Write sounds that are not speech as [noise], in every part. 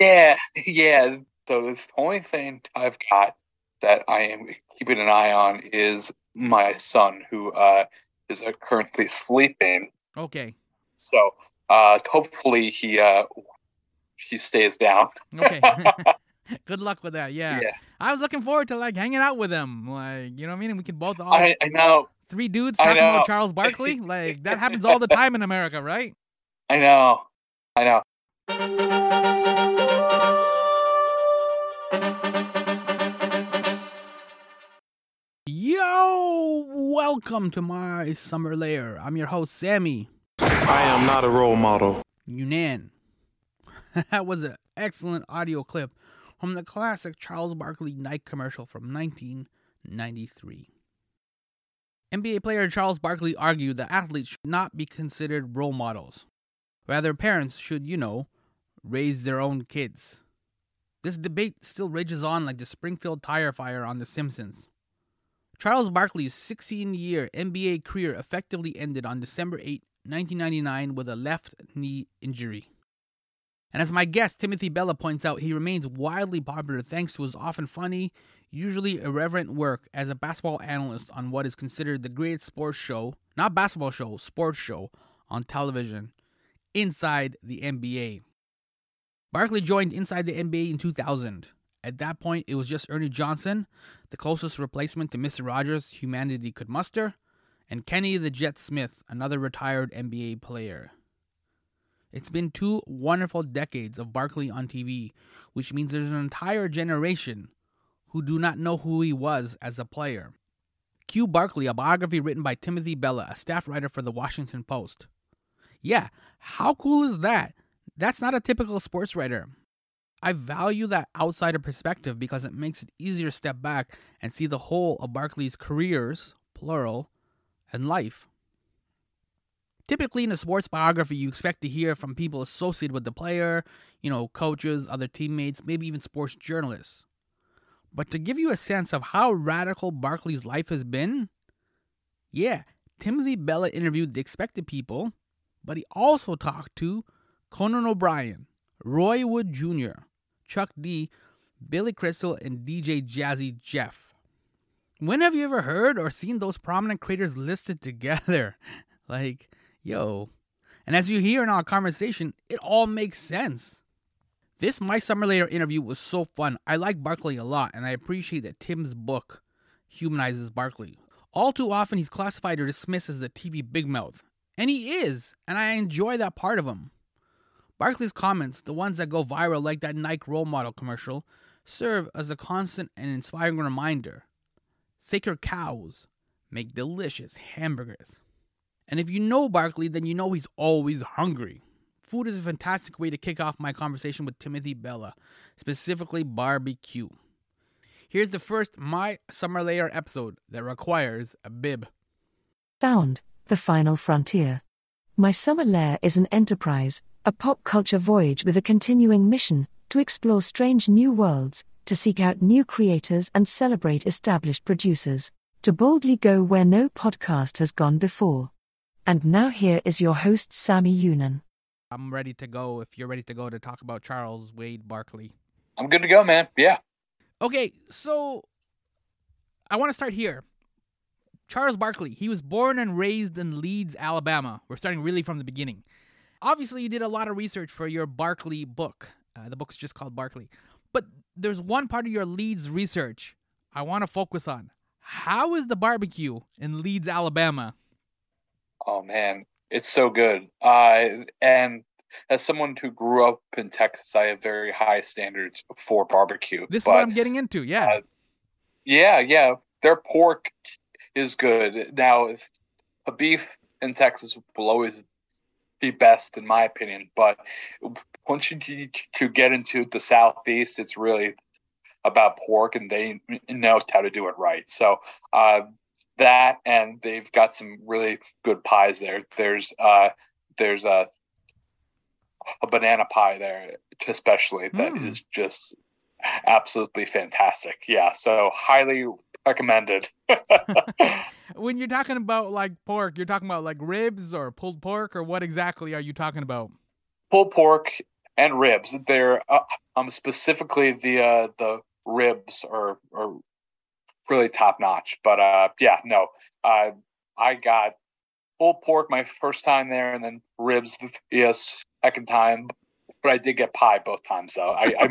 Yeah, [laughs] yeah. So the only thing I've got that I am keeping an eye on is my son, who uh, is uh, currently sleeping. Okay. So uh, hopefully he uh, he stays down. Okay. [laughs] [laughs] Good luck with that. Yeah. Yeah. I was looking forward to like hanging out with him. Like, you know what I mean? And we could both all I, I know, three dudes talking about Charles Barkley. Like that happens all the time in America, right? I know, I know. Welcome to my summer lair. I'm your host, Sammy I am not a role model. Younan. [laughs] that was an excellent audio clip from the classic Charles Barkley Nike commercial from 1993. NBA player Charles Barkley argued that athletes should not be considered role models. Rather, parents should, you know, raise their own kids. This debate still rages on like the Springfield tire fire on The Simpsons. Charles Barkley's 16 year NBA career effectively ended on December 8, 1999, with a left knee injury. And as my guest Timothy Bella points out, he remains wildly popular thanks to his often funny, usually irreverent work as a basketball analyst on what is considered the greatest sports show, not basketball show, sports show on television, Inside the NBA. Barkley joined Inside the NBA in 2000. At that point, it was just Ernie Johnson, the closest replacement to Mr. Rogers humanity could muster, and Kenny the Jet Smith, another retired NBA player. It's been two wonderful decades of Barkley on TV, which means there's an entire generation who do not know who he was as a player. Q Barkley, a biography written by Timothy Bella, a staff writer for the Washington Post. Yeah, how cool is that? That's not a typical sports writer. I value that outsider perspective because it makes it easier to step back and see the whole of Barkley's careers, plural, and life. Typically, in a sports biography, you expect to hear from people associated with the player, you know, coaches, other teammates, maybe even sports journalists. But to give you a sense of how radical Barkley's life has been, yeah, Timothy Bella interviewed the expected people, but he also talked to Conan O'Brien, Roy Wood Jr., Chuck D, Billy Crystal, and DJ Jazzy Jeff. When have you ever heard or seen those prominent creators listed together? [laughs] like, yo. And as you hear in our conversation, it all makes sense. This My Summer Lair interview was so fun. I like Barkley a lot, and I appreciate that Tim's book humanizes Barkley. All too often, he's classified or dismissed as a TV big mouth. And he is, and I enjoy that part of him. Barkley's comments, the ones that go viral like that Nike role model commercial, serve as a constant and inspiring reminder. Sacred cows make delicious hamburgers. And if you know Barkley, then you know he's always hungry. Food is a fantastic way to kick off my conversation with Timothy Bella, specifically barbecue. Here's the first My Summer Lair episode that requires a bib. Sound, The Final Frontier. My Summer Lair is an enterprise, a pop culture voyage with a continuing mission to explore strange new worlds, to seek out new creators and celebrate established producers, to boldly go where no podcast has gone before. And now here is your host, Sammy Younan. I'm ready to go if you're ready to go to talk about Charles Wade Barkley. I'm good to go, man. Yeah. Okay, so I want to start here. Charles Barkley, he was born and raised in Leeds, Alabama. We're starting really from the beginning. Obviously, you did a lot of research for your Barkley book. Uh, the book's just called Barkley. But there's one part of your Leeds research I want to focus on. How is the barbecue in Leeds, Alabama? Oh man, it's so good. Uh, and as someone who grew up in Texas, I have very high standards for barbecue. This is what I'm getting into. Yeah. uh, yeah, yeah, their pork is good. Now, if- a beef in Texas will always be best, in my opinion. But once you, you get into the southeast, it's really about pork, and they knows how to do it right. So uh, that, and they've got some really good pies there. There's uh, there's a a banana pie there, especially that is Mm. just absolutely fantastic. Yeah, so highly recommended. [laughs] when you're talking about like pork, you're talking about like ribs or pulled pork, or what exactly are you talking about? Pulled pork and ribs. They're uh, um specifically the uh, the ribs are are really top notch. But uh, yeah, no, uh, I got pulled pork my first time there, and then ribs yes second time. But I did get pie both times, though. I, I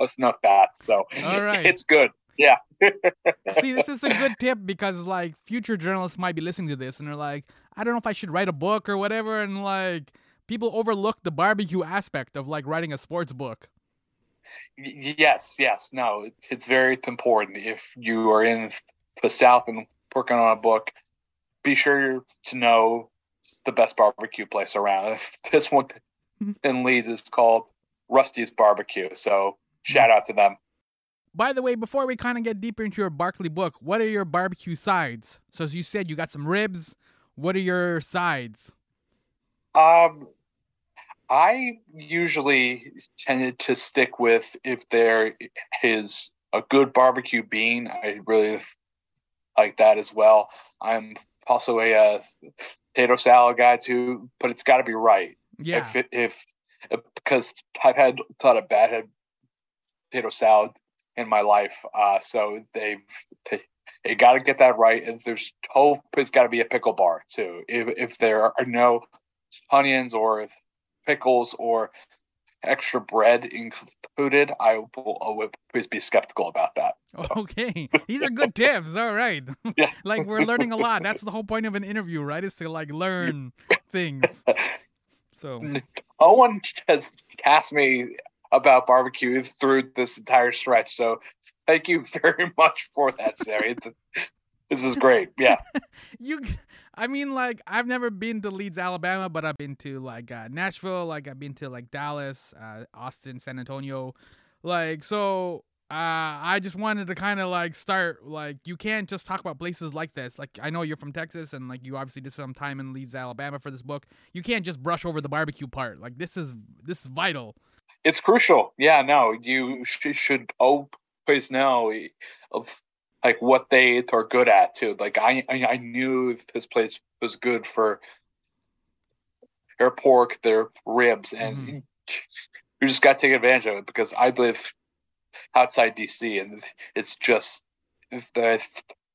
must not fat, so All right. it's good. Yeah, [laughs] See, this is a good tip because like future journalists might be listening to this and they're like, I don't know if I should write a book or whatever, and like people overlook the barbecue aspect of like writing a sports book. Yes, yes. No, it's very important. If you are in the South and working on a book, be sure to know the best barbecue place around. If [laughs] This one [laughs] in Leeds is called Rusty's Barbecue. So shout out to them. By the way, before we kind of get deeper into your Barkley book, what are your barbecue sides? So as you said, you got some ribs. What are your sides? Um, I usually tended to stick with if there is a good barbecue bean. I really like that as well. I'm also a uh, potato salad guy too, but it's got to be right. Yeah. If, it, if if because I've had a lot of bad potato salad in my life, uh, so they've they, they got to get that right. And there's hope. It's got to be a pickle bar too. If if there are no onions or pickles or extra bread included, I will always be skeptical about that. Okay. These are good tips. All right. [laughs] [laughs] Yeah. like we're learning a lot. That's the whole point of an interview, right? Is to like learn [laughs] things. So one has asked me about barbecue through this entire stretch. So thank you [laughs] very much for that, Sarah. this is great. Yeah. [laughs] you I mean like I've never been to Leeds, Alabama, but I've been to like uh, Nashville, like I've been to like Dallas, uh, Austin, San Antonio. Like so uh, I just wanted to kind of like start like you can't just talk about places like this. Like I know you're from Texas and like you obviously did some time in Leeds, Alabama for this book. You can't just brush over the barbecue part. Like this is this is vital. It's crucial. Yeah, no, you sh- should always know of like what they are good at too. Like I, I, I knew this place was good for their pork, their ribs, and Mhm. you just got to take advantage of it because I live outside DC and it's just the,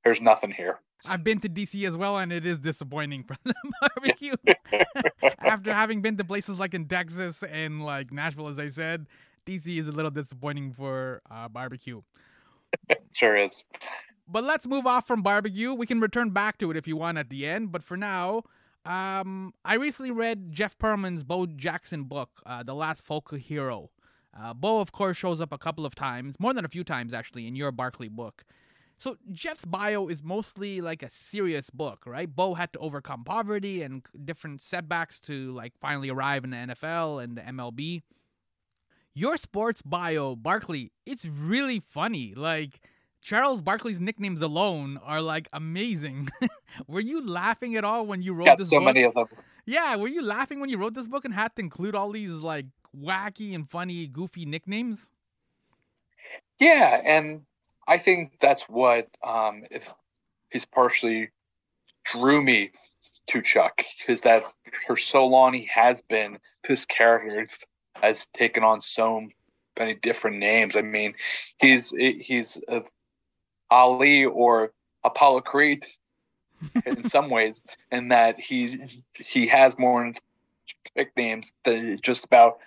there's nothing here. I've been to DC as well, and it is disappointing for [laughs] the barbecue. [laughs] [laughs] After having been to places like in Texas and like Nashville, as I said, DC is a little disappointing for uh, barbecue. Sure is. But let's move off from barbecue. We can return back to it if you want at the end. But for now, um, I recently read Jeff Pearlman's Bo Jackson book, uh, The Last Folk Hero. Uh, Bo, of course, shows up a couple of times, more than a few times actually, in your Barkley book. So Jeff's bio is mostly like a serious book, right? Bo had to overcome poverty and different setbacks to like finally arrive in the NFL and the MLB. Your sports bio, Barkley, it's really funny. Like Charles Barkley's nicknames alone are like amazing. [laughs] were you laughing at all when you wrote Got this so book? many of them. Yeah, were you laughing when you wrote this book and had to include all these like wacky and funny, goofy nicknames? Yeah, and I think that's what um if he's partially drew me to Chuck is that for so long he has been this character has taken on so many different names. I mean, he's he's uh, Ali or Apollo Creed in [laughs] some ways, in that he he has more nicknames than just about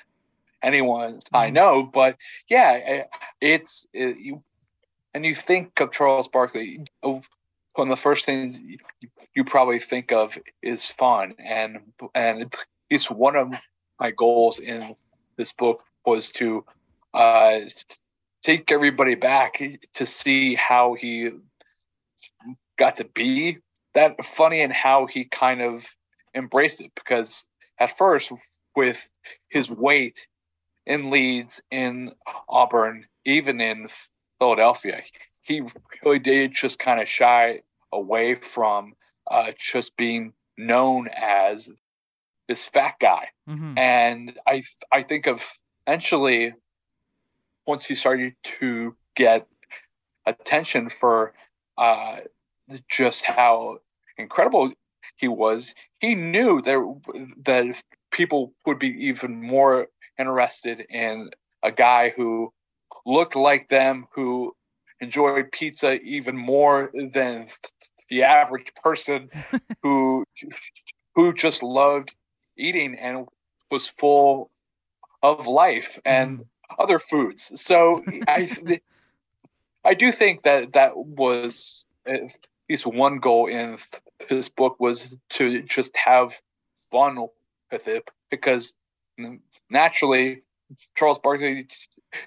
anyone I Mhm. know. But yeah, eh, it's it, you and you think of Charles Barkley. one of the first things you, you probably think of is fun, and and it's one of my goals in this book was to uh, take everybody back to see how he got to be that funny and how he kind of embraced it because at first with his weight in Leeds, in Auburn, even in Philadelphia, he really did just kind of shy away from uh, just being known as this fat guy. Mm-hmm. And I I think of eventually once he started to get attention for uh, just how incredible he was, he knew that that people would be even more interested in a guy who looked like them, who enjoyed pizza even more than the average person, [laughs] who who just loved eating and was full of life and mm. other foods. So [laughs] I I do think that that was at least one goal in this book was to just have fun with it because naturally Charles Barkley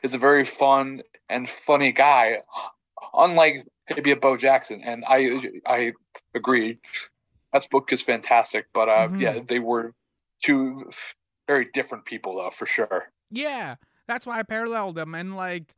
is a very fun and funny guy, unlike maybe a Bo Jackson. And I I agree, that book is fantastic. But uh, mm-hmm. yeah, they were two very different people though, for sure. Yeah, that's why I paralleled them and like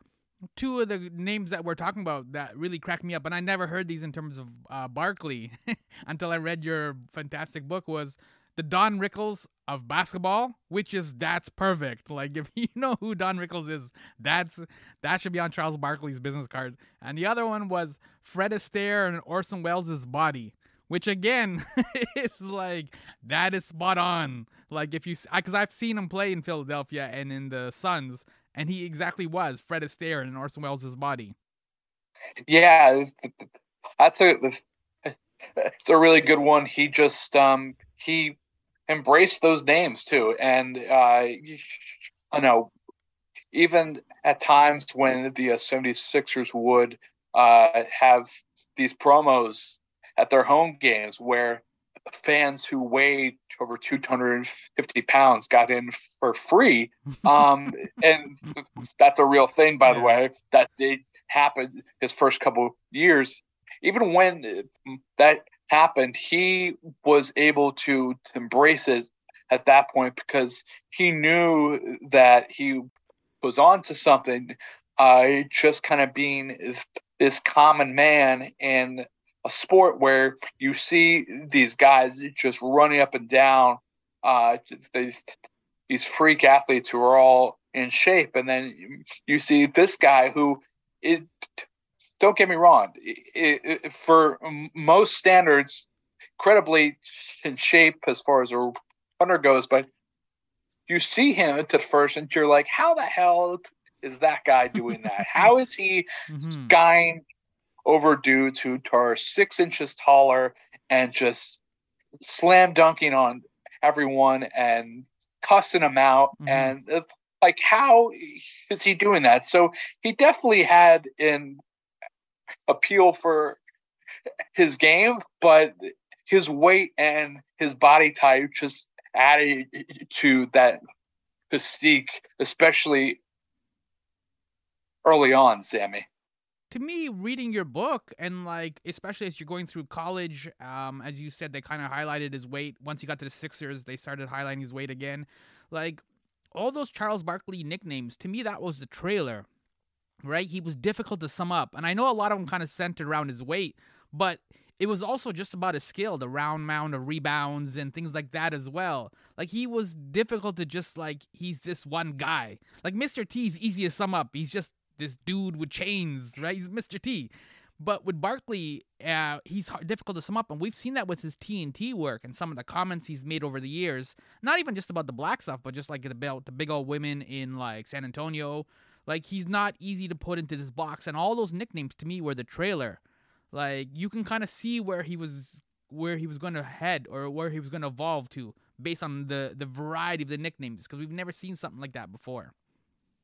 two of the names that we're talking about that really cracked me up, and I never heard these in terms of uh, Barkley [laughs] until I read your fantastic book. Was the Don Rickles of basketball, which is that's perfect. Like if [laughs] you know who Don Rickles is, that's that should be on Charles Barkley's business card. And the other one was Fred Astaire and Orson Welles' body, which again [laughs] is like that is spot on. Like if you, because I've seen him play in Philadelphia and in the Suns, and he exactly was Fred Astaire and Orson Welles' body. Yeah, that's a it's [laughs] a really good one. He just um he embraced those names too, and uh, I know even at times when the uh, 76ers would uh, have these promos at their home games where fans who weighed over 250 pounds got in for free. [laughs] Um, and that's a real thing, by yeah. the way. That did happen his first couple years. Even when that happened, he was able to embrace it at that point because he knew that he was on to something. Uh, just kind of being this common man in a sport where you see these guys just running up and down, uh, they, these freak athletes who are all in shape, and then you see this guy who it. Don't get me wrong. It, it, for most standards, incredibly in shape as far as a runner goes, but you see him at the first, and you're like, "How the hell is that guy doing that? [laughs] How is he mm-hmm. skying over dudes who are six inches taller and just slam dunking on everyone and cussing them out mm-hmm. and like how is he doing that so he definitely had an appeal for his game but his weight and his body type just added to that mystique especially early on sammy to me, reading your book and like, especially as you're going through college, um, as you said, they kind of highlighted his weight. Once he got to the Sixers, they started highlighting his weight again. Like all those Charles Barkley nicknames, to me, that was the trailer, right? He was difficult to sum up, and I know a lot of them kind of centered around his weight, but it was also just about his skill, the round mound of rebounds and things like that as well. Like he was difficult to just like he's this one guy. Like Mr. T is easy to sum up. He's just this dude with chains, right? He's Mr. T. But with Barkley, uh, he's hard, difficult to sum up, and we've seen that with his TNT work and some of the comments he's made over the years. Not even just about the black stuff, but just like about the big old women in like San Antonio. Like he's not easy to put into this box, and all those nicknames to me were the trailer. Like you can kind of see where he was, where he was going to head, or where he was going to evolve to, based on the the variety of the nicknames, because we've never seen something like that before.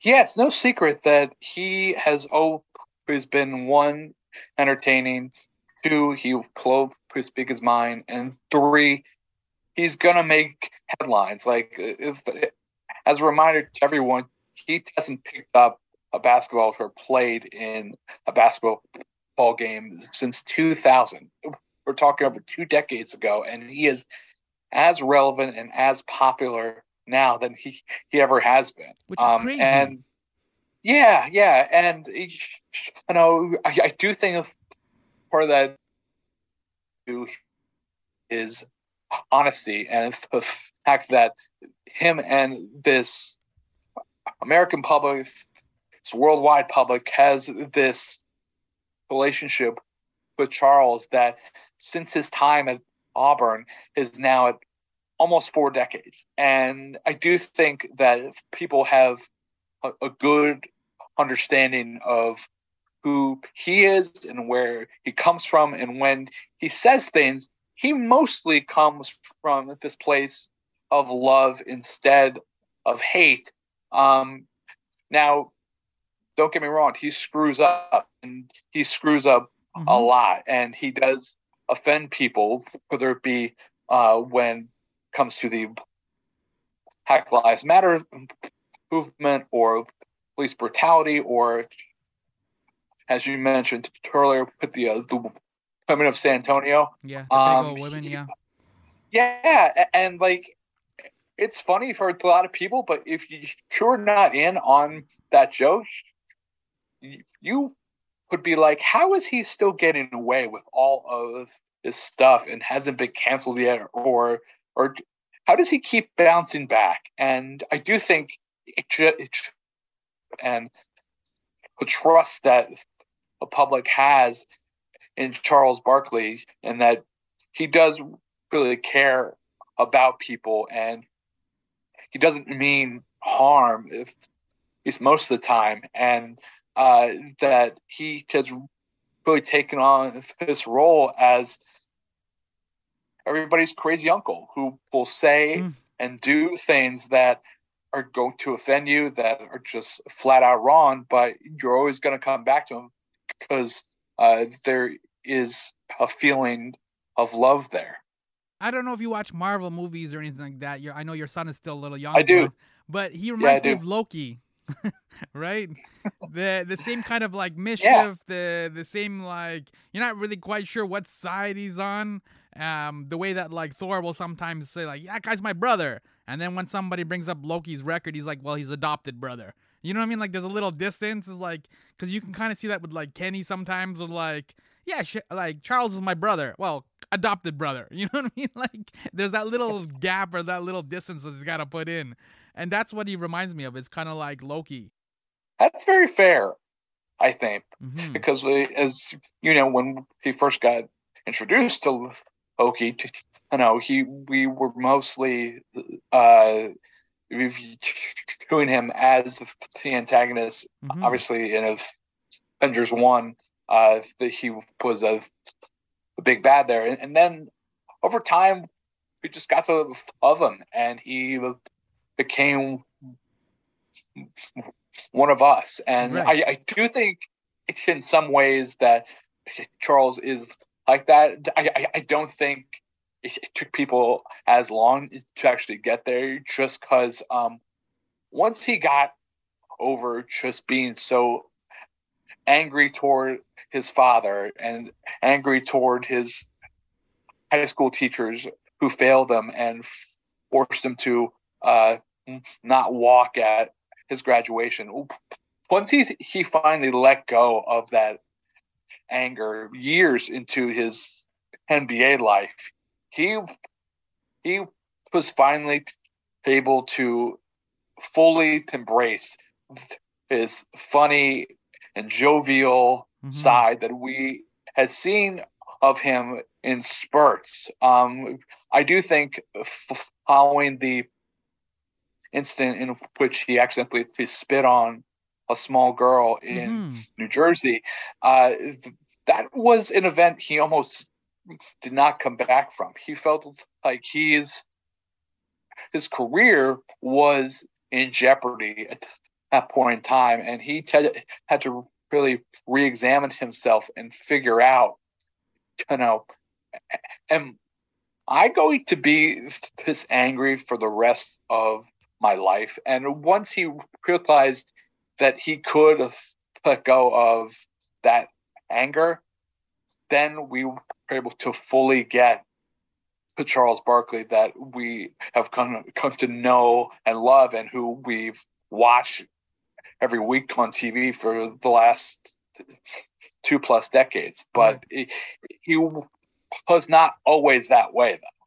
Yeah, it's no secret that he has always been one entertaining, two he clove to speak his mind, and three he's gonna make headlines. Like if, as a reminder to everyone, he hasn't picked up a basketball or played in a basketball game since 2000. We're talking over two decades ago, and he is as relevant and as popular now than he, he ever has been. Which is um, crazy. And yeah, yeah, and you know, I, I do think of part of that is honesty and the fact that him and this American public, this worldwide public, has this relationship with Charles that since his time at Auburn is now at almost four decades. And I do think that people have a, a good understanding of who he is and where he comes from. And when he says things, he mostly comes from this place of love instead of hate. Um, now, don't get me wrong, he screws up and he screws up mm-hmm. a lot and he does offend people, whether it be uh, when comes to the Black Lives Matter movement or police brutality, or as you mentioned earlier, with the uh, the women of San Antonio. Yeah, um, women. Yeah. Yeah, and like it's funny for a lot of people, but if you're not in on that joke, you would be like, how is he still getting away with all of this stuff and hasn't been canceled yet, or or how does he keep bouncing back? And I do think it it and the trust that the public has in Charles Barkley and that he does really care about people and he doesn't mean harm if he's most of the time and uh, that he has really taken on this role as everybody's crazy uncle who will say mm. and do things that are going to offend you that are just flat out wrong, but you're always going to come back to him because uh, there is a feeling of love there. I don't know if you watch Marvel movies or anything like that. You're, I know your son is still a little young. I do, but he reminds yeah, me of Loki, [laughs] right? the the same kind of like [laughs] mischief, yeah. the the same like you're not really quite sure what side he's on. Um, the way that like Thor will sometimes say like, "That guy's my brother," and then when somebody brings up Loki's record, he's like, "Well, he's adopted brother." You know what I mean? Like, there's a little distance. Is like, because you can kind of see that with like Kenny sometimes, with like, yeah, sh- like Charles is my brother. Well, adopted brother. [laughs] You know what I mean? Like, there's that little [laughs] gap or that little distance that he's got to put in, and that's what he reminds me of. It's kind of like Loki. That's very fair, I think, mm-hmm. because we, as you know, when he first got introduced to Loki, you know, he we were mostly uh, viewing him as the antagonist. Mm-hmm. Obviously, in Avengers One, uh, that he was a, a, big bad there, and, and, then over time, we just got to love him, and he became one of us. And right. I, I do think, in some ways, that Charles is like that. I, I, I don't think it, it, took people as long to actually get there just because um, once he got over just being so angry toward his father and angry toward his high school teachers who failed him and forced him to uh, not walk at his graduation. Once he he finally let go of that anger years into his NBA life, he he was finally able to fully embrace his funny and jovial mm-hmm. side that we had seen of him in spurts. Um, I do think f- following the incident in which he accidentally spit on a small girl in mm-hmm. New Jersey, uh, that was an event he almost did not come back from. He felt like he's his career was in jeopardy at that point in time, and he t- had to really re-examine himself and figure out, you know, am I going to be this angry for the rest of my life? And once he realized that he could let go of that anger, then we were able to fully get the Charles Barkley that we have come, come to know and love and who we've watched every week on TV for the last two plus decades. But he, he was not always that way, though.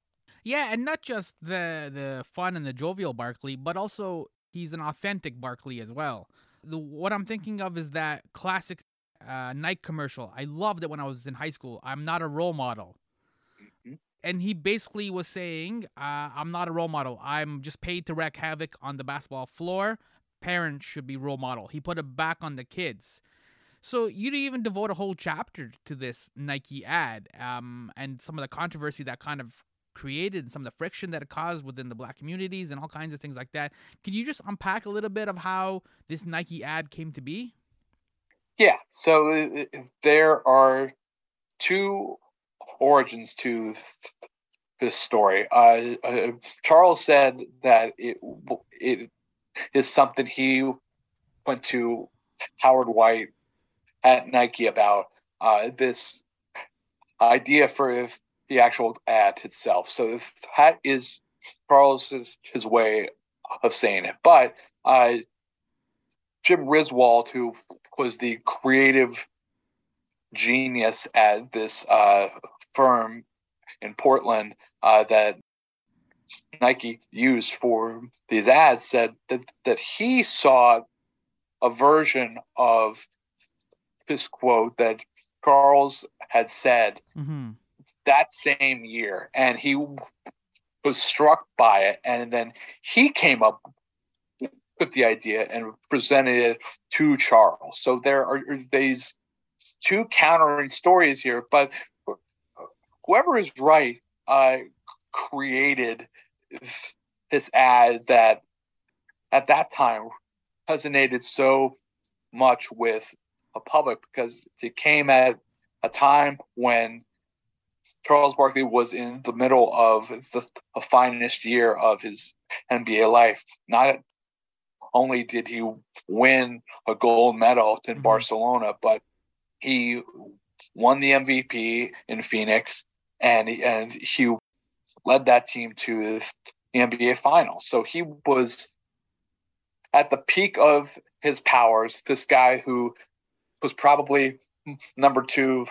Yeah, and not just the the fun and the jovial Barkley, but also he's an authentic Barkley as well. The, what I'm thinking of is that classic uh, Nike commercial. I loved it when I was in high school. I'm not a role model. Mm-hmm. and he basically was saying, uh, "I'm not a role model. I'm just paid to wreak havoc on the basketball floor. Parents should be role model." He put it back on the kids. So you even devote a whole chapter to this Nike ad, um, and some of the controversy that kind of created, and some of the friction that it caused within the black communities, and all kinds of things like that. Can you just unpack a little bit of how this Nike ad came to be? Yeah. So uh, uh, there are two origins to this story. Uh, uh, Charles said that it it is something he went to Howard White at Nike about uh, this idea for the actual ad itself. So that is Charles his way of saying it. But uh, Jim Riswold, who was the creative genius at this uh, firm in Portland uh, that Nike used for these ads, said that that he saw a version of this quote that Charles had said mm-hmm. that same year, and he was struck by it, and then he came up with the idea and presented it to Charles. So there are these two countering stories here, but whoever is right uh, created this ad that at that time resonated so much with a public because it came at a time when Charles Barkley was in the middle of the, the finest year of his NBA life. Not only did he win a gold medal in mm-hmm. Barcelona, but he won the MVP in Phoenix, and he, and he led that team to the NBA Finals. So he was at the peak of his powers. This guy who was probably number two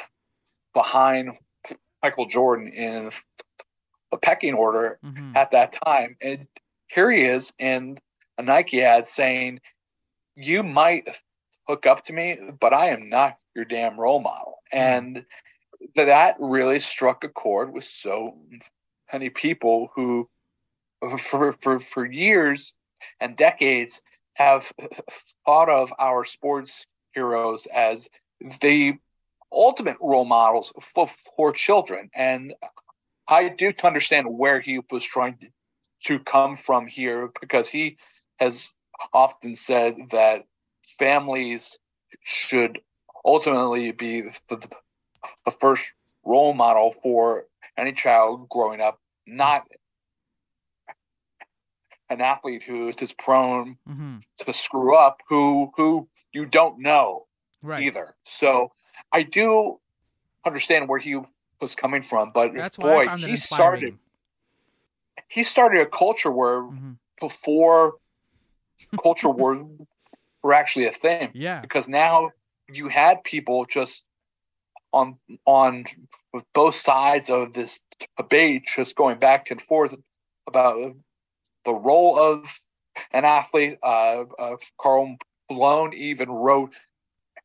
behind Michael Jordan in a pecking order mm-hmm. at that time. And here he is in a Nike ad saying, You might hook up to me, but I am not your damn role model. Hmm. And that really struck a chord with so many people who, for, for, for years and decades, have thought of our sports heroes as the ultimate role models for, for children. And I do understand where he was trying to, to come from here because he has often said that families should ultimately be the, the first role model for any child growing up, not an athlete who is prone mm-hmm. to screw up, who who you don't know right. either. So I do understand where he was coming from, but That's boy, he started he started a culture where mm-hmm. before culture [laughs] were were actually a thing. Yeah. Because now you had people just on on both sides of this debate just going back and forth about the role of an athlete. Uh, uh, Karl Malone even wrote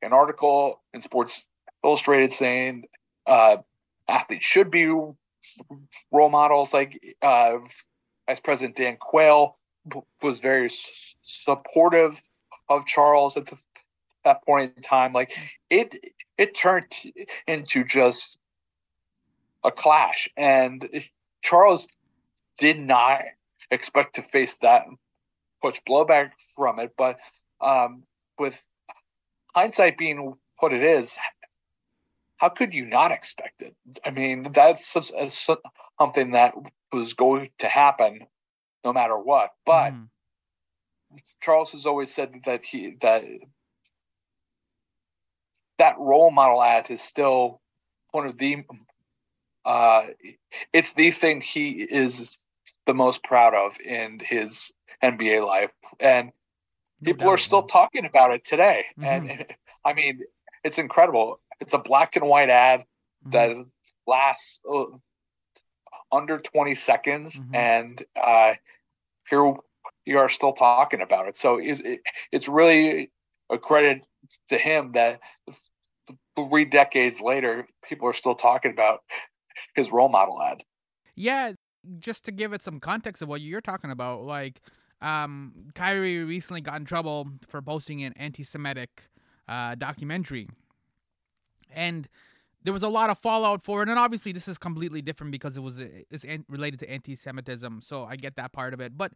an article in Sports Illustrated saying uh, athletes should be role models. Like uh, Vice President Dan Quayle was very supportive of Charles at the, that point in time. Like it, it turned into just a clash, and Charles did not expect to face that much blowback from it. But um, with hindsight being what it is, how could you not expect it? I mean, that's something that was going to happen no matter what. But mm. Charles has always said that he that that role model ad is still one of the uh, it's the thing he is the most proud of in his NBA life, and no people doubt, are still man. talking about it today. Mm-hmm. And [laughs] I mean, it's incredible. It's a black and white ad mm-hmm. that lasts uh, under 20 seconds, mm-hmm. and uh, here you are still talking about it. So it, it, it's really a credit to him that three decades later, people are still talking about his role model ad. Yeah, just to give it some context of what you're talking about, like um, Kyrie recently got in trouble for posting an anti-Semitic uh, documentary, and there was a lot of fallout for it. And obviously, this is completely different because it was it's related to anti-Semitism, so I get that part of it. But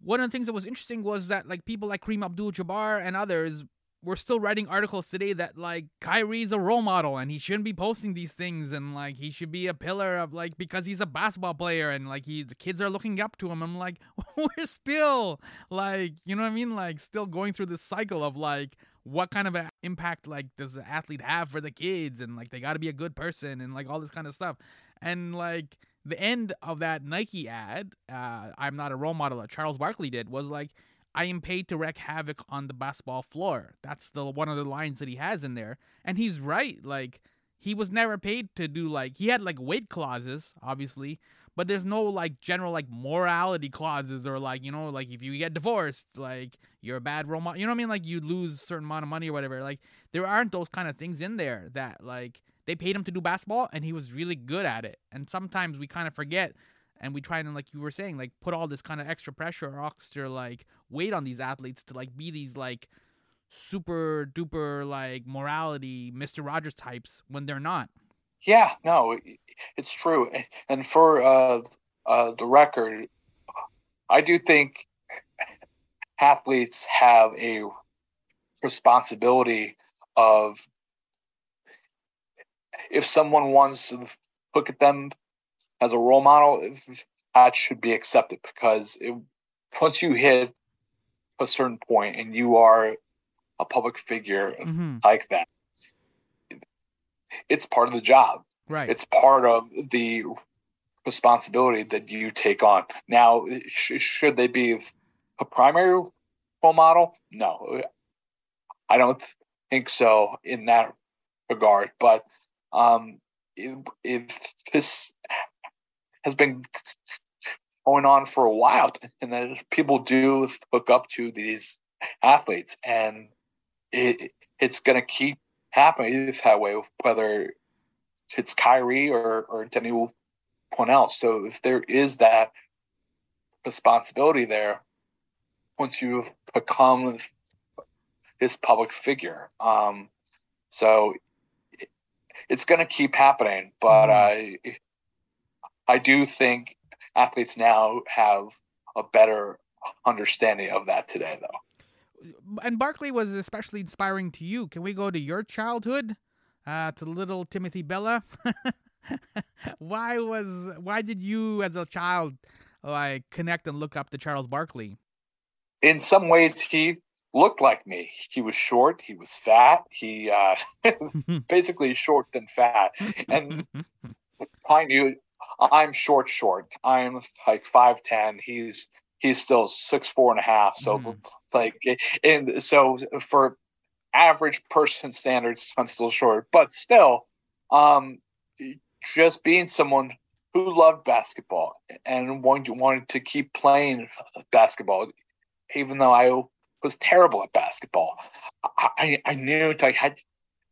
one of the things that was interesting was that like people like Kareem Abdul-Jabbar and others were still writing articles today that like Kyrie's a role model and he shouldn't be posting these things and like he should be a pillar of like because he's a basketball player and like he the kids are looking up to him. I'm like [laughs] we're still like you know what I mean like still going through this cycle of like what kind of an impact like does the athlete have for the kids and like they got to be a good person and like all this kind of stuff and like the end of that Nike ad, uh, I'm not a role model that Charles Barkley did, was like, I am paid to wreak havoc on the basketball floor. That's the one of the lines that he has in there. And he's right. Like, he was never paid to do like he had like weight clauses, obviously, but there's no like general like morality clauses or like, you know, like if you get divorced, like you're a bad role model. You know what I mean? Like you lose a certain amount of money or whatever. Like there aren't those kind of things in there that like they paid him to do basketball and he was really good at it. And sometimes we kind of forget and we try and like you were saying, like put all this kind of extra pressure or extra like weight on these athletes to like be these like super duper like morality Mr. Rogers types when they're not. Yeah, no, it's true. And for uh, uh, the record, I do think athletes have a responsibility of if someone wants to look at them as a role model, that should be accepted because it, once you hit a certain point and you are a public figure mm-hmm. like that, it's part of the job. Right. It's part of the responsibility that you take on. Now, sh- should they be a primary role model? No, I don't think so in that regard. But um, if, if this has been going on for a while, and that people do hook up to these athletes, and it it's going to keep happening that way, whether it's Kyrie or or anyone else. So if there is that responsibility there, once you've become this public figure, um, so it's going to keep happening. But mm-hmm. I, do think athletes now have a better understanding of that today, though. And Barkley was especially inspiring to you. Can we go to your childhood, uh, to little Timothy Bella? [laughs] why was why did you, as a child, like connect and look up to Charles Barkley? In some ways, he looked like me. He was short. He was fat. He uh, [laughs] [laughs] basically short and fat. And I knew I'm short, short. I'm like five ten. He's he's still six four and a half. So mm. like, and so for average person standards, I'm still short. But still, um, just being someone who loved basketball and wanted wanted to keep playing basketball, even though I was terrible at basketball. I, I knew I had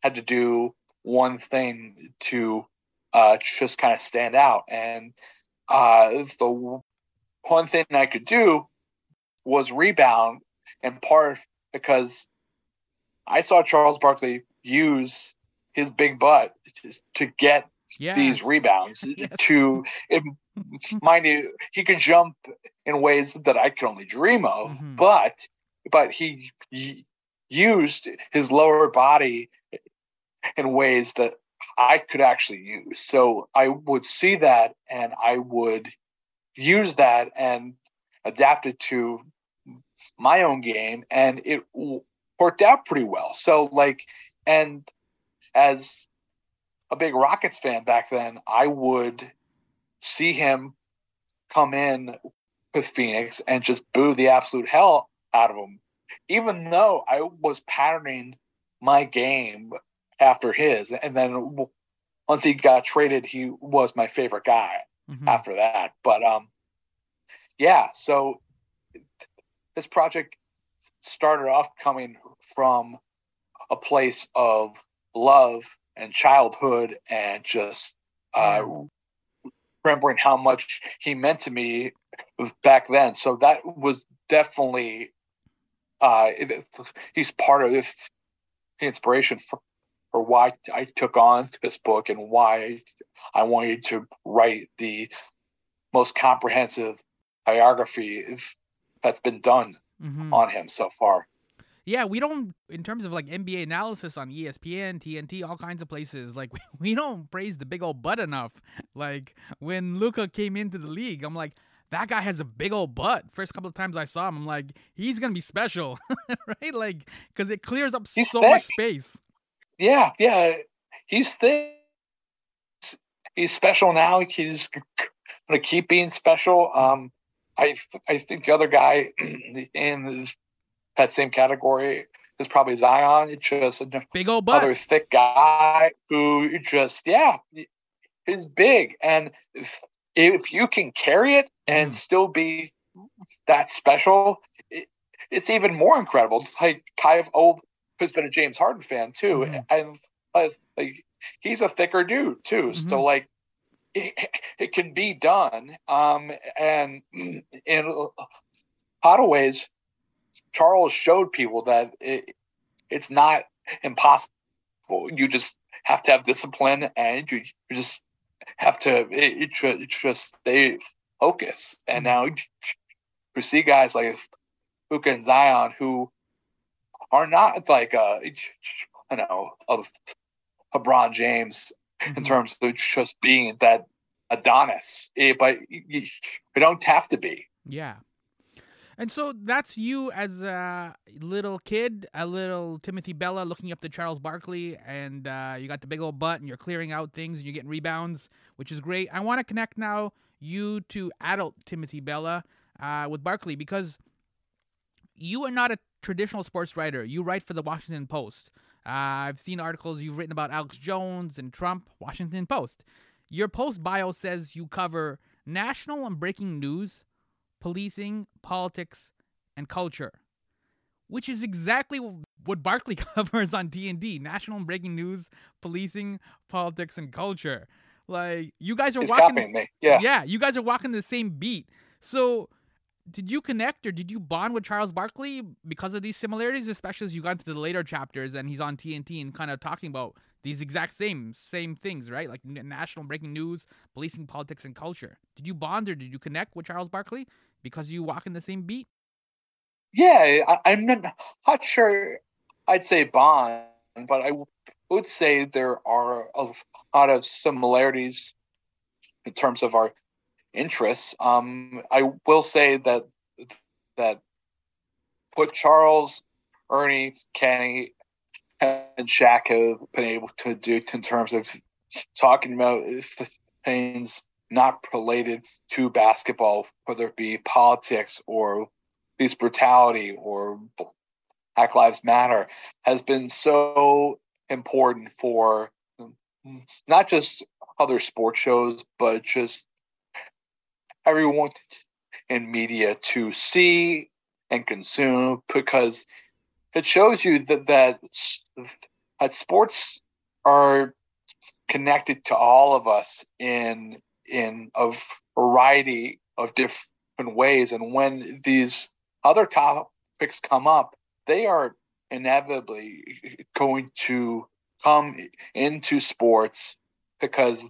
had to do one thing to uh, just kind of stand out, and uh, the one thing I could do was rebound, in part because I saw Charles Barkley use his big butt to, to get yes. these rebounds. [laughs] Yes. To it, mind you, he could jump in ways that I could only dream of, mm-hmm. but but he, he used his lower body in ways that I could actually use. So I would see that and I would use that and adapt it to my own game and it worked out pretty well. So like and as a big Rockets fan back then, I would see him come in with Phoenix and just boo the absolute hell out of him, even though I was patterning my game after his. And then once he got traded, he was my favorite guy mm-hmm. after that. But um, yeah, so this project started off coming from a place of love and childhood and just uh, remembering how much he meant to me back then. So that was definitely uh, he's part of the inspiration for, for why I took on this book and why I wanted to write the most comprehensive biography that's been done mm-hmm. on him so far. Yeah, we don't, in terms of like NBA analysis on ESPN, TNT, all kinds of places, like [laughs] we don't praise the big old butt enough. Like when Luka came into the league, I'm like, that guy has a big old butt. First couple of times I saw him, I'm like, he's gonna be special, [laughs] right? Like, because it clears up he's so much space. Yeah, yeah, he's thick. He's special now. He's gonna keep being special. Um, I I think the other guy [clears throat] in that same category is probably Zion. It's just a big old butt. other thick guy who just yeah, is big. And if, if you can carry it and mm. still be that special, it, it's even more incredible. Like I've old who's been a James Harden fan too, mm. and uh, like he's a thicker dude too. Mm-hmm. So like it, it, can be done. Um, and in a lot of ways, Charles showed people that it, it's not impossible. You just have to have discipline, and you, you just have to it, it, just stay focused. And mm-hmm. now you see guys like Luka and Zion who are not like uh, you know of LeBron James mm-hmm. in terms of just being that Adonis, eh, but you, you don't have to be. Yeah. And so that's you as a little kid, a little Timothy Bella looking up to Charles Barkley, and uh, you got the big old butt, and you're clearing out things, and you're getting rebounds, which is great. I want to connect now you to adult Timothy Bella uh, with Barkley because you are not a traditional sports writer. You write for the Washington Post. Uh, I've seen articles you've written about Alex Jones and Trump, Washington Post. Your post bio says you cover national and breaking news policing, politics, and culture, which is exactly what Barkley [laughs] covers on TNT, national and breaking news, policing, politics, and culture. Like you guys are He's walking, me. yeah, yeah, you guys are walking the same beat. So, did you connect or did you bond with Charles Barkley because of these similarities, especially as you got into the later chapters and he's on TNT and kind of talking about these exact same same things, right? Like national breaking news, policing, politics, and culture. Did you bond or did you connect with Charles Barkley? because you walk in the same beat? Yeah, I, am not, not sure I'd say bond, but I would say there are a lot of similarities in terms of our interests. Um, I will say that that what Charles, Ernie, Kenny, and Shaq have been able to do in terms of talking about things not related to basketball, whether it be politics or police brutality or Black Lives Matter, has been so important for not just other sports shows, but just everyone in media to see and consume because it shows you that that, that sports are connected to all of us in in a variety of different ways. And when these other topics come up, they are inevitably going to come into sports because,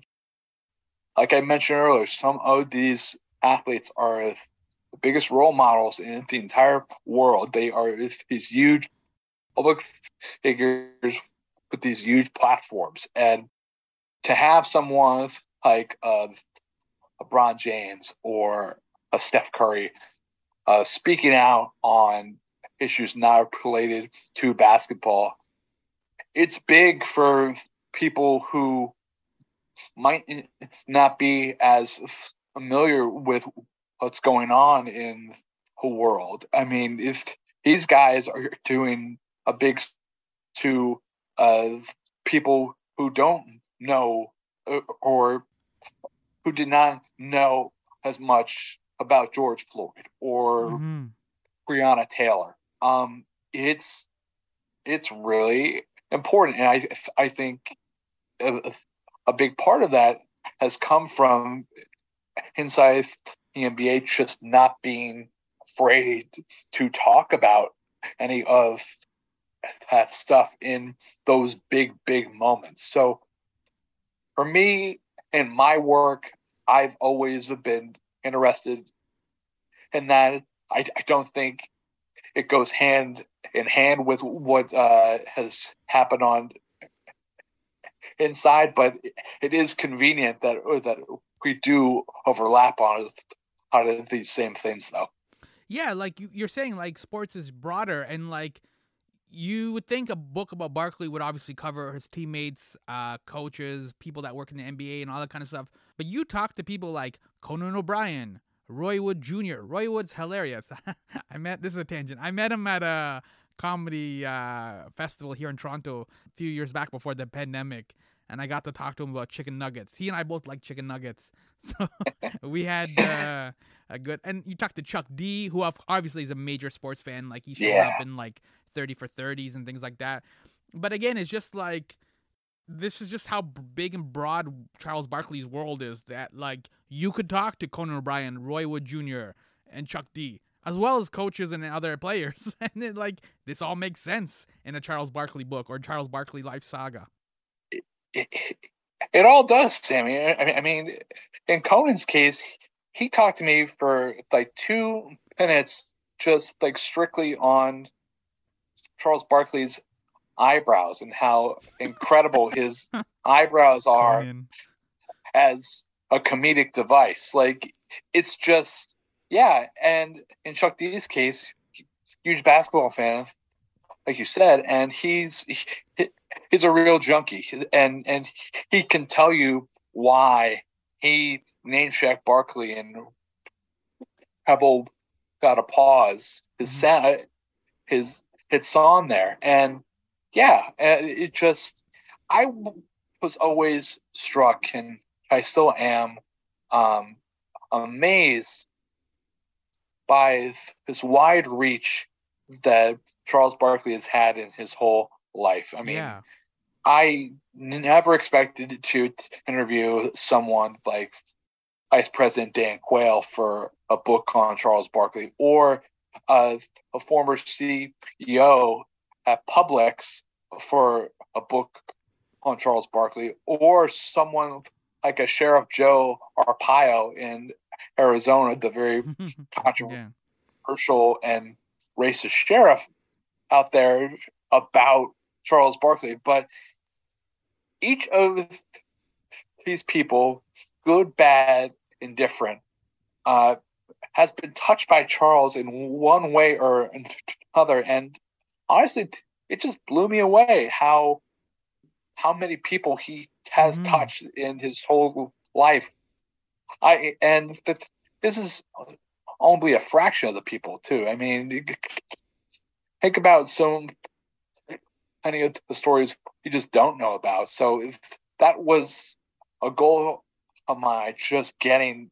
like I mentioned earlier, some of these athletes are the biggest role models in the entire world. They are these huge public figures with these huge platforms. And to have someone like uh, LeBron James or a Steph Curry uh, speaking out on issues not related to basketball. It's big for people who might not be as familiar with what's going on in the world. I mean, if these guys are doing a big to uh, people who don't know uh, or who did not know as much about George Floyd or mm-hmm. Breonna Taylor. Um, it's it's really important, and I I think a, a big part of that has come from inside the NBA just not being afraid to talk about any of that stuff in those big, big moments. So for me and my work, I've always been interested in that. I, I don't think it goes hand in hand with what uh, has happened on inside, but it is convenient that that we do overlap on on these same things, though. Yeah, like you're saying, like sports is broader, and like you would think a book about Barkley would obviously cover his teammates, uh, coaches, people that work in the NBA, and all that kind of stuff. But you talk to people like Conan O'Brien, Roy Wood Jr. Roy Wood's hilarious. [laughs] I met this is a tangent. I met him at a comedy uh, festival here in Toronto a few years back before the pandemic, and I got to talk to him about chicken nuggets. He and I both like chicken nuggets, [laughs] so [laughs] we had uh, a good. And you talked to Chuck D, who obviously is a major sports fan. Like he showed yeah. up in like thirty for thirties and things like that. But again, it's just like this is just how big and broad Charles Barkley's world is. That like you could talk to Conan O'Brien, Roy Wood Jr., and Chuck D as well as coaches and other players. [laughs] and it, like this all makes sense in a Charles Barkley book or Charles Barkley life saga. It, it, all does, Sammy. I mean, in Conan's case, he talked to me for like two minutes, just like strictly on Charles Barkley's eyebrows and how incredible [laughs] his eyebrows are as a comedic device. Like it's just yeah, and in Chuck D's case, huge basketball fan, like you said, and he's he, he's a real junkie, and and he can tell you why he named Shaq Barkley and Pebble got a pause. His mm-hmm. sound, his his song there, and yeah, it just I was always struck, and I still am um, amazed by this wide reach that Charles Barkley has had in his whole life. I mean, yeah. I never expected to interview someone like Vice President Dan Quayle for a book on Charles Barkley or uh, a former CEO at Publix for a book on Charles Barkley or someone like a Sheriff Joe Arpaio in Arizona, the very [laughs] controversial yeah. and racist sheriff out there about Charles Barkley. But each of these people, good, bad, indifferent, uh, has been touched by Charles in one way or another. And honestly, it just blew me away how how many people he has mm. touched in his whole life I and the, this is only a fraction of the people too. I mean, think about so many of the stories you just don't know about. So if that was a goal of mine, just getting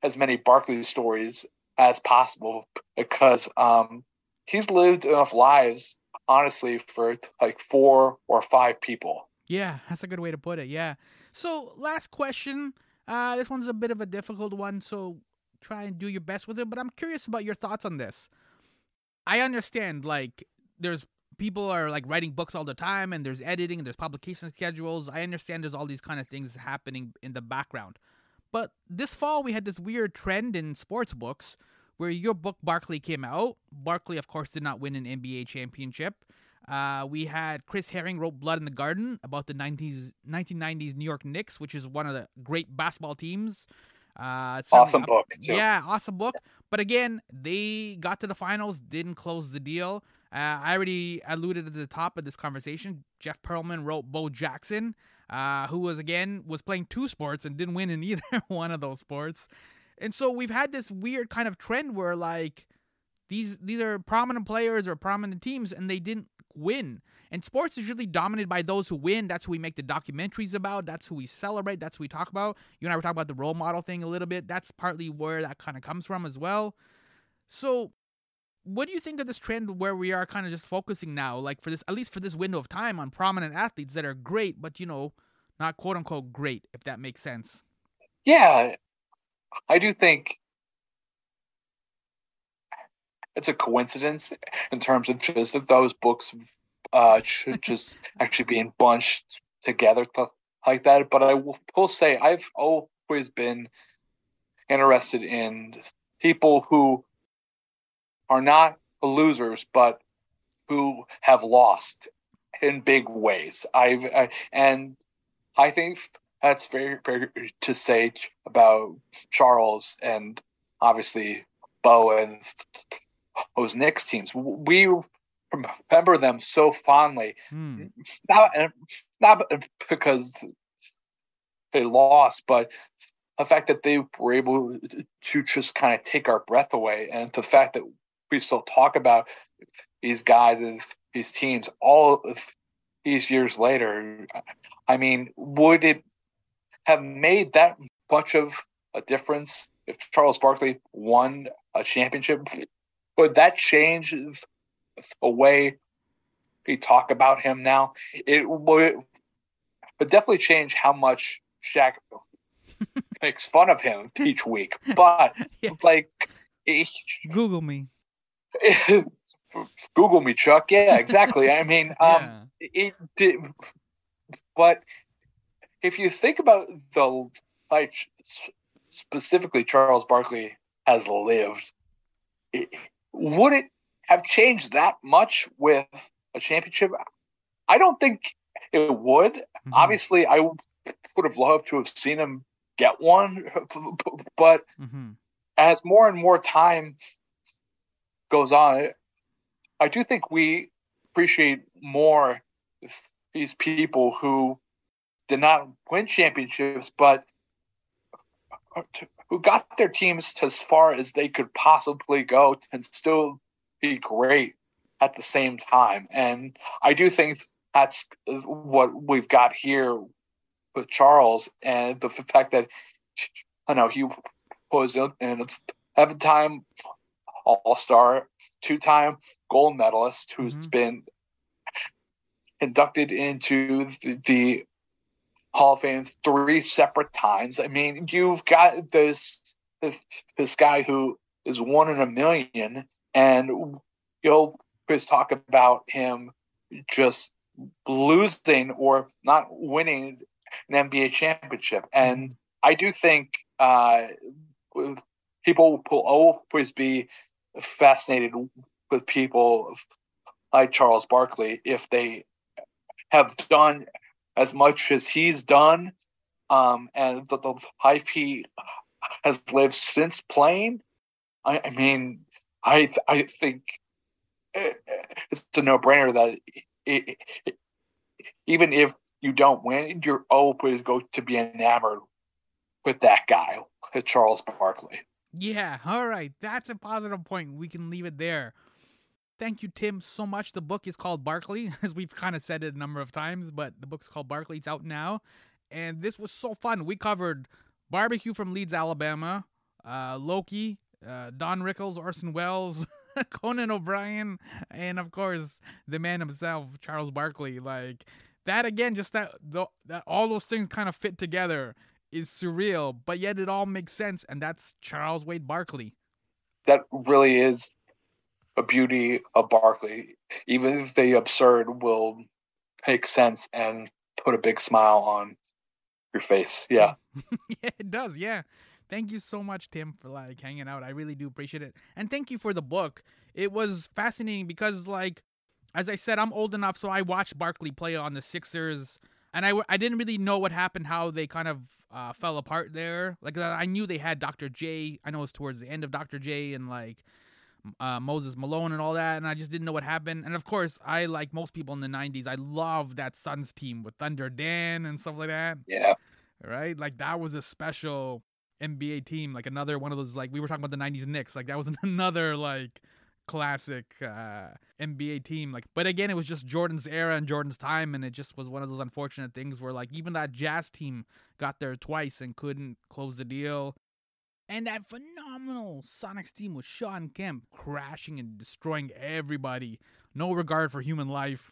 as many Barkley stories as possible because um, he's lived enough lives, honestly, for like four or five people. Yeah, that's a good way to put it. Yeah. So, last question. Uh, this one's a bit of a difficult one, so try and do your best with it. But I'm curious about your thoughts on this. I understand, like, there's people are like writing books all the time, and there's editing, and there's publication schedules. I understand there's all these kind of things happening in the background. But this fall, we had this weird trend in sports books where your book Barkley came out. Barkley, of course, did not win an NBA championship. Uh, we had Chris Herring wrote Blood in the Garden about the 90s, 1990s New York Knicks, which is one of the great basketball teams. Uh, awesome book, too. Yeah, awesome book. But again, they got to the finals, didn't close the deal. Uh, I already alluded at the top of this conversation. Jeff Pearlman wrote Bo Jackson, uh, who was again was playing two sports and didn't win in [laughs] either one of those sports. And so we've had this weird kind of trend where like these these are prominent players or prominent teams and they didn't win. And sports is usually dominated by those who win. That's who we make the documentaries about. That's who we celebrate. That's who we talk about. You and I were talking about the role model thing a little bit. That's partly where that kind of comes from as well. So, what do you think of this trend where we are kind of just focusing now, like for this, at least for this window of time, on prominent athletes that are great, but you know, not quote unquote great, if that makes sense? Yeah, I do think it's a coincidence in terms of just that those books uh, should [laughs] just actually being bunched together to, like that. But I will, will say I've always been interested in people who are not losers, but who have lost in big ways. I've I, and I think that's very very to say about Charles and obviously Bo and those Knicks teams. We remember them so fondly, Hmm. not not because they lost, but the fact that they were able to just kind of take our breath away, and the fact that we still talk about these guys and these teams all these years later. I mean, would it have made that much of a difference if Charles Barkley won a championship? Would that change the way we talk about him now? It would, would definitely change how much Shaq [laughs] makes fun of him each week. But Yes. like, Google me. [laughs] Google me, Chuck. Yeah, [laughs] exactly. I mean, um, yeah. it did, but if you think about the life specifically Charles Barkley has lived, it, would it have changed that much with a championship? I don't think it would. Mhm. Obviously, I would have loved to have seen him get one, [laughs] but Mhm. as more and more time goes on, I do think we appreciate more these people who did not win championships, but who got their teams as far as they could possibly go and still be great at the same time. And I do think that's what we've got here with Charles and the fact that I know he was an 11 time All Star, two time gold medalist who's Mhm. been inducted into the, the Hall of Fame three separate times. I mean, you've got this this, this guy who is one in a million, and you'll just talk about him just losing or not winning an NBA championship. And I do think uh, people will always be fascinated with people like Charles Barkley if they have done as much as he's done um, and the, the life he has lived since playing. I, I mean, I I think it's a no brainer that it, it, even if you don't win, you're always going to be enamored with that guy, Charles Barkley. Yeah, all right. That's a positive point. We can leave it there. Thank you, Tim, so much. The book is called Barkley, [laughs] as we've kind of said it a number of times, but the book's called Barkley. It's out now. And this was so fun. We covered Barbecue from Leeds, Alabama, uh, Loki, uh, Don Rickles, Orson Welles, [laughs] Conan O'Brien, and of course, the man himself, Charles Barkley. Like, that again, just that, the, that all those things kind of fit together is surreal, but yet it all makes sense, and that's Charles Wade Barkley. That really is a beauty of Barkley. Even if the absurd will make sense and put a big smile on your face. Yeah. [laughs] yeah, it does. Yeah. Thank you so much, Tim, for like hanging out. I really do appreciate it. And thank you for the book. It was fascinating because, like, as I said, I'm old enough, so I watched Barkley play on the Sixers, and I, I didn't really know what happened, how they kind of uh, fell apart there. Like, I knew they had Dr. J. I know it was towards the end of Dr. J and like uh, Moses Malone and all that, and I just didn't know what happened. And of course, I like most people in the '90s, I loved that Suns team with Thunder Dan and stuff like that. Yeah. Right, like that was a special NBA team, like another one of those. Like we were talking about the '90s Knicks, like that was [laughs] another like classic uh, NBA team. Like, but again, it was just Jordan's era and Jordan's time, and it just was one of those unfortunate things where like even that Jazz team got there twice and couldn't close the deal. And that phenomenal Sonics team with Shawn Kemp crashing and destroying everybody, no regard for human life.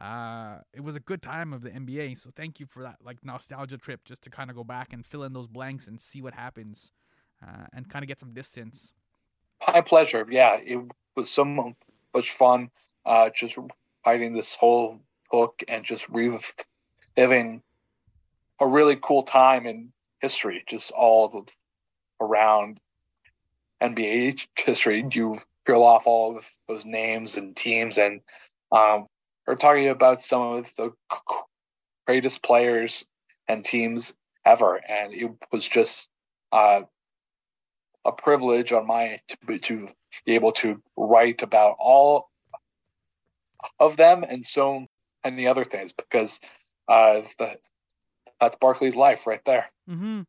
Uh, it was a good time of the NBA, so thank you for that like nostalgia trip just to kind of go back and fill in those blanks and see what happens uh, and kind of get some distance. My pleasure. Yeah, it was so much fun uh, just writing this whole book and just reliving a really cool time in history, just all around NBA history. You peel off all of those names and teams, and um, we're talking about some of the greatest players and teams ever, and it was just uh, a privilege on my to be, to be able to write about all of them and so many other things because uh, the, that's Barkley's life right there. Mm-hmm.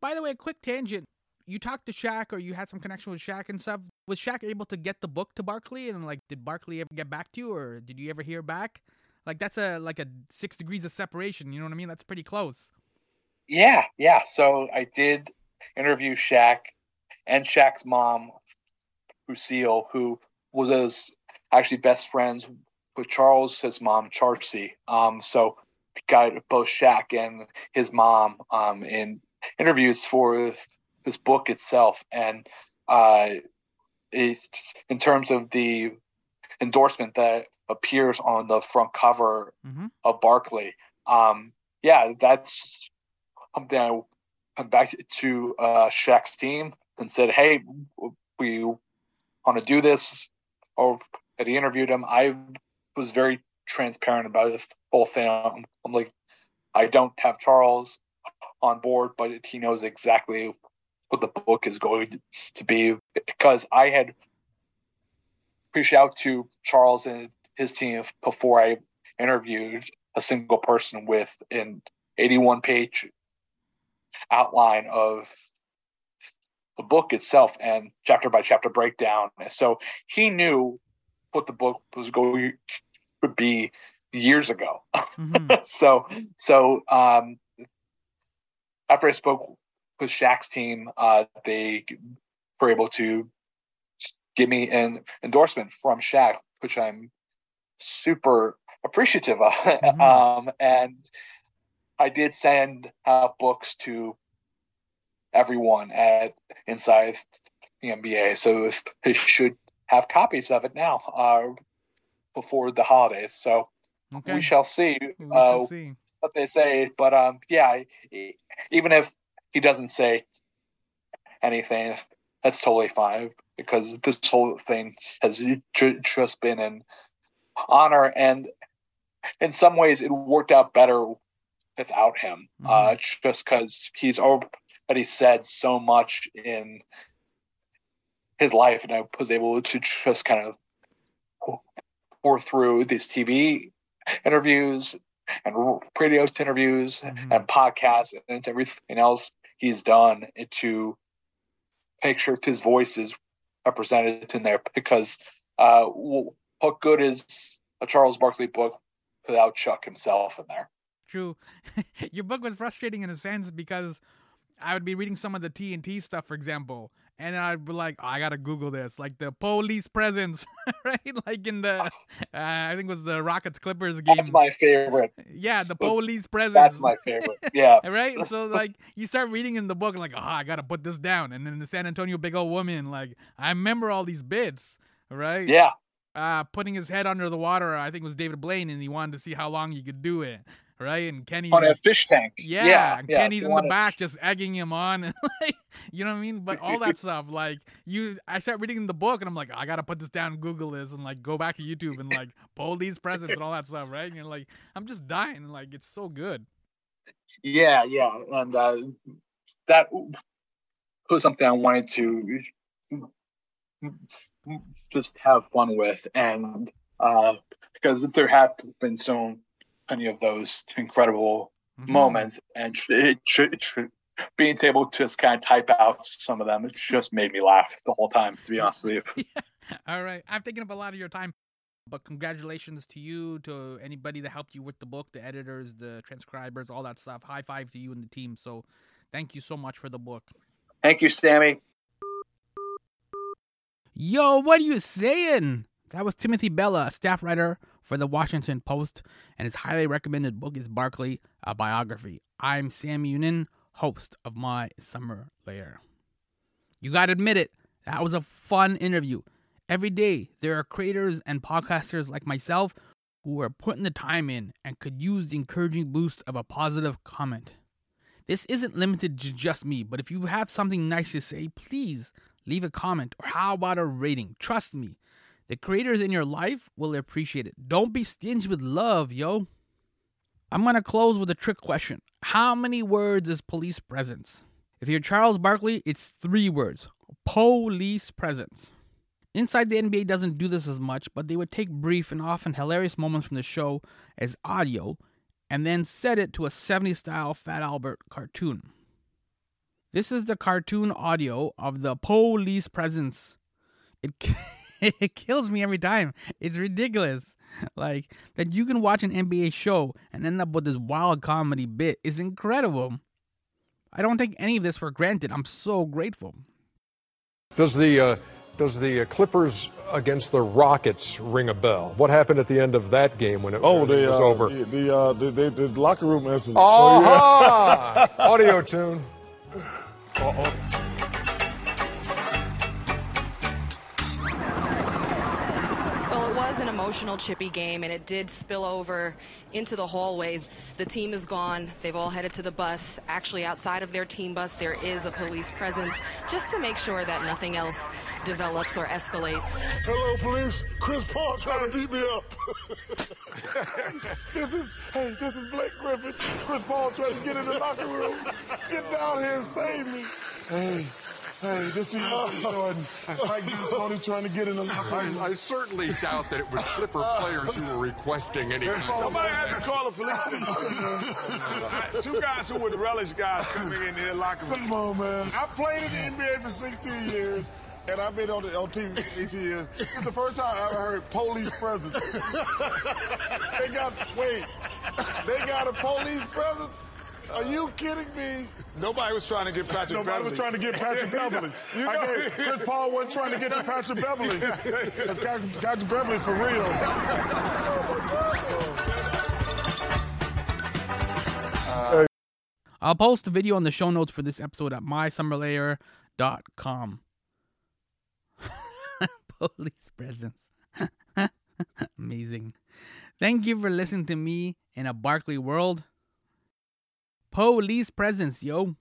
By the way, a quick tangent. You talked to Shaq, or you had some connection with Shaq and stuff. Was Shaq able to get the book to Barkley, and like, did Barkley ever get back to you, or did you ever hear back? Like, that's a like a six degrees of separation. You know what I mean? That's pretty close. Yeah, yeah. So I did interview Shaq and Shaq's mom, Lucille, who was as actually best friends with Charles, his mom, Charcey. Um, so got both Shaq and his mom um, in interviews for this book itself, and uh, it, in terms of the endorsement that appears on the front cover mm-hmm. of Barkley, um, yeah, that's something I went back to uh, Shaq's team and said, "Hey, we want to do this." Oh, or that he interviewed him. I was very transparent about the whole thing. I'm, um, I'm like, I don't have Charles on board, but he knows exactly what the book is going to be because I had reached out to Charles and his team before I interviewed a single person with an 81 page outline of the book itself and chapter by chapter breakdown. So he knew what the book was going to be years ago. Mm-hmm. [laughs] so so um, after I spoke with Shaq's team, uh, they were able to give me an endorsement from Shaq, which I'm super appreciative of. [laughs] Mm-hmm. um, and I did send uh, books to everyone at inside the NBA, so if they should have copies of it now uh, before the holidays. So okay. we shall see, we uh, see what they say. But um, yeah, even if he doesn't say anything, that's totally fine because this whole thing has just been an honor, and in some ways, it worked out better without him. Mm-hmm. Uh, just because he's already said so much in his life, and I was able to just kind of pour through these TV interviews and radio interviews mm-hmm. and podcasts and everything else he's done to make sure his voice is represented in there because uh, what good is a Charles Barkley book without Chuck himself in there? True. [laughs] Your book was frustrating in a sense because I would be reading some of the TNT stuff, for example, and then I'd be like, oh, I gotta Google this, like the police presence, [laughs] right? Like in the, uh, I think it was the Rockets Clippers game. That's my favorite. Yeah, the police presence. That's my favorite. Yeah. [laughs] right. So like, you start reading in the book, like, oh, I gotta put this down, and then the San Antonio Big Old Woman, like, I remember all these bits, right? Yeah. Uh, putting his head under the water, I think it was David Blaine, and he wanted to see how long he could do it right? And Kenny on a fish tank. Yeah, yeah, yeah Kenny's in the back just egging him on, [laughs] and like, you know what I mean. But all that [laughs] stuff, like you, I start reading the book, and I'm like, I gotta put this down, Google this, and like go back to YouTube and like [laughs] pull these presents and all that stuff, right? And you're like, I'm just dying, like it's so good. Yeah, yeah, and uh, that was something I wanted to just have fun with, and uh, because there have been so any of those incredible mm-hmm. moments, and it, it, it, being able to just kind of type out some of them, it just made me laugh the whole time. To be honest with you. [laughs] yeah. All right, I've taken up a lot of your time, but congratulations to you, to anybody that helped you with the book, the editors, the transcribers, all that stuff. High five to you and the team. So, thank you so much for the book. Thank you, Sammy. Yo, what are you saying? That was Timothy Bella, a staff writer for the Washington Post, and his highly recommended book is Barkley, a biography. I'm Sam Younan, host of My Summer Lair. You gotta admit it, that was a fun interview. Every day, there are creators and podcasters like myself who are putting the time in and could use the encouraging boost of a positive comment. This isn't limited to just me, but if you have something nice to say, please leave a comment or how about a rating? Trust me, the creators in your life will appreciate it. Don't be stingy with love, yo. I'm gonna close with a trick question. How many words is police presence? If you're Charles Barkley, it's three words police presence. Inside the NBA doesn't do this as much, but they would take brief and often hilarious moments from the show as audio and then set it to a 70s style Fat Albert cartoon. This is the cartoon audio of the police presence. It [laughs] [laughs] it kills me every time. It's ridiculous. [laughs] Like that you can watch an NBA show and end up with this wild comedy bit is incredible. I don't take any of this for granted. I'm so grateful. Does the uh, does the uh, Clippers against the Rockets ring a bell? What happened at the end of that game when it, Oh, when it was uh, over? the the, uh, the, the the locker room incident. Oh, yeah. Audio tune. [laughs] Uh-oh. Emotional, chippy game, and it did spill over into the hallways. The team is gone. They've all headed to the bus. Actually, outside of their team bus, there is a police presence just to make sure that nothing else develops or escalates. Hello, police. Chris Paul trying to beat me up. [laughs] this is hey, this is Blake Griffin. Chris Paul trying to get in the locker room. Get down here and save me. Hey. Hey, this to you, Jordan. Mike D'Antoni trying to get in the locker room. I, I certainly doubt that it was Clipper players who were requesting any kind of Somebody had to call the police. [laughs] Two guys who would relish guys coming in their locker room. Come on, man. I played in the NBA for 16 years. And I've been on, the, on TV for 18 years. It's the first time I ever heard police presence. [laughs] they got, wait, they got a police presence? Are you kidding me? Nobody was trying to get Patrick Beverley. Nobody Beverley. was trying to get Patrick Beverley. [laughs] You know- I gave, Chris Paul wasn't trying to get to Patrick Beverley. [laughs] That's Patrick Patrick Beverley for real. [laughs] Oh, I'll post a video on the show notes for this episode at mysummerlair.com. Police presence. Amazing. Thank you for listening to me in a Barkley world. Police presence, yo.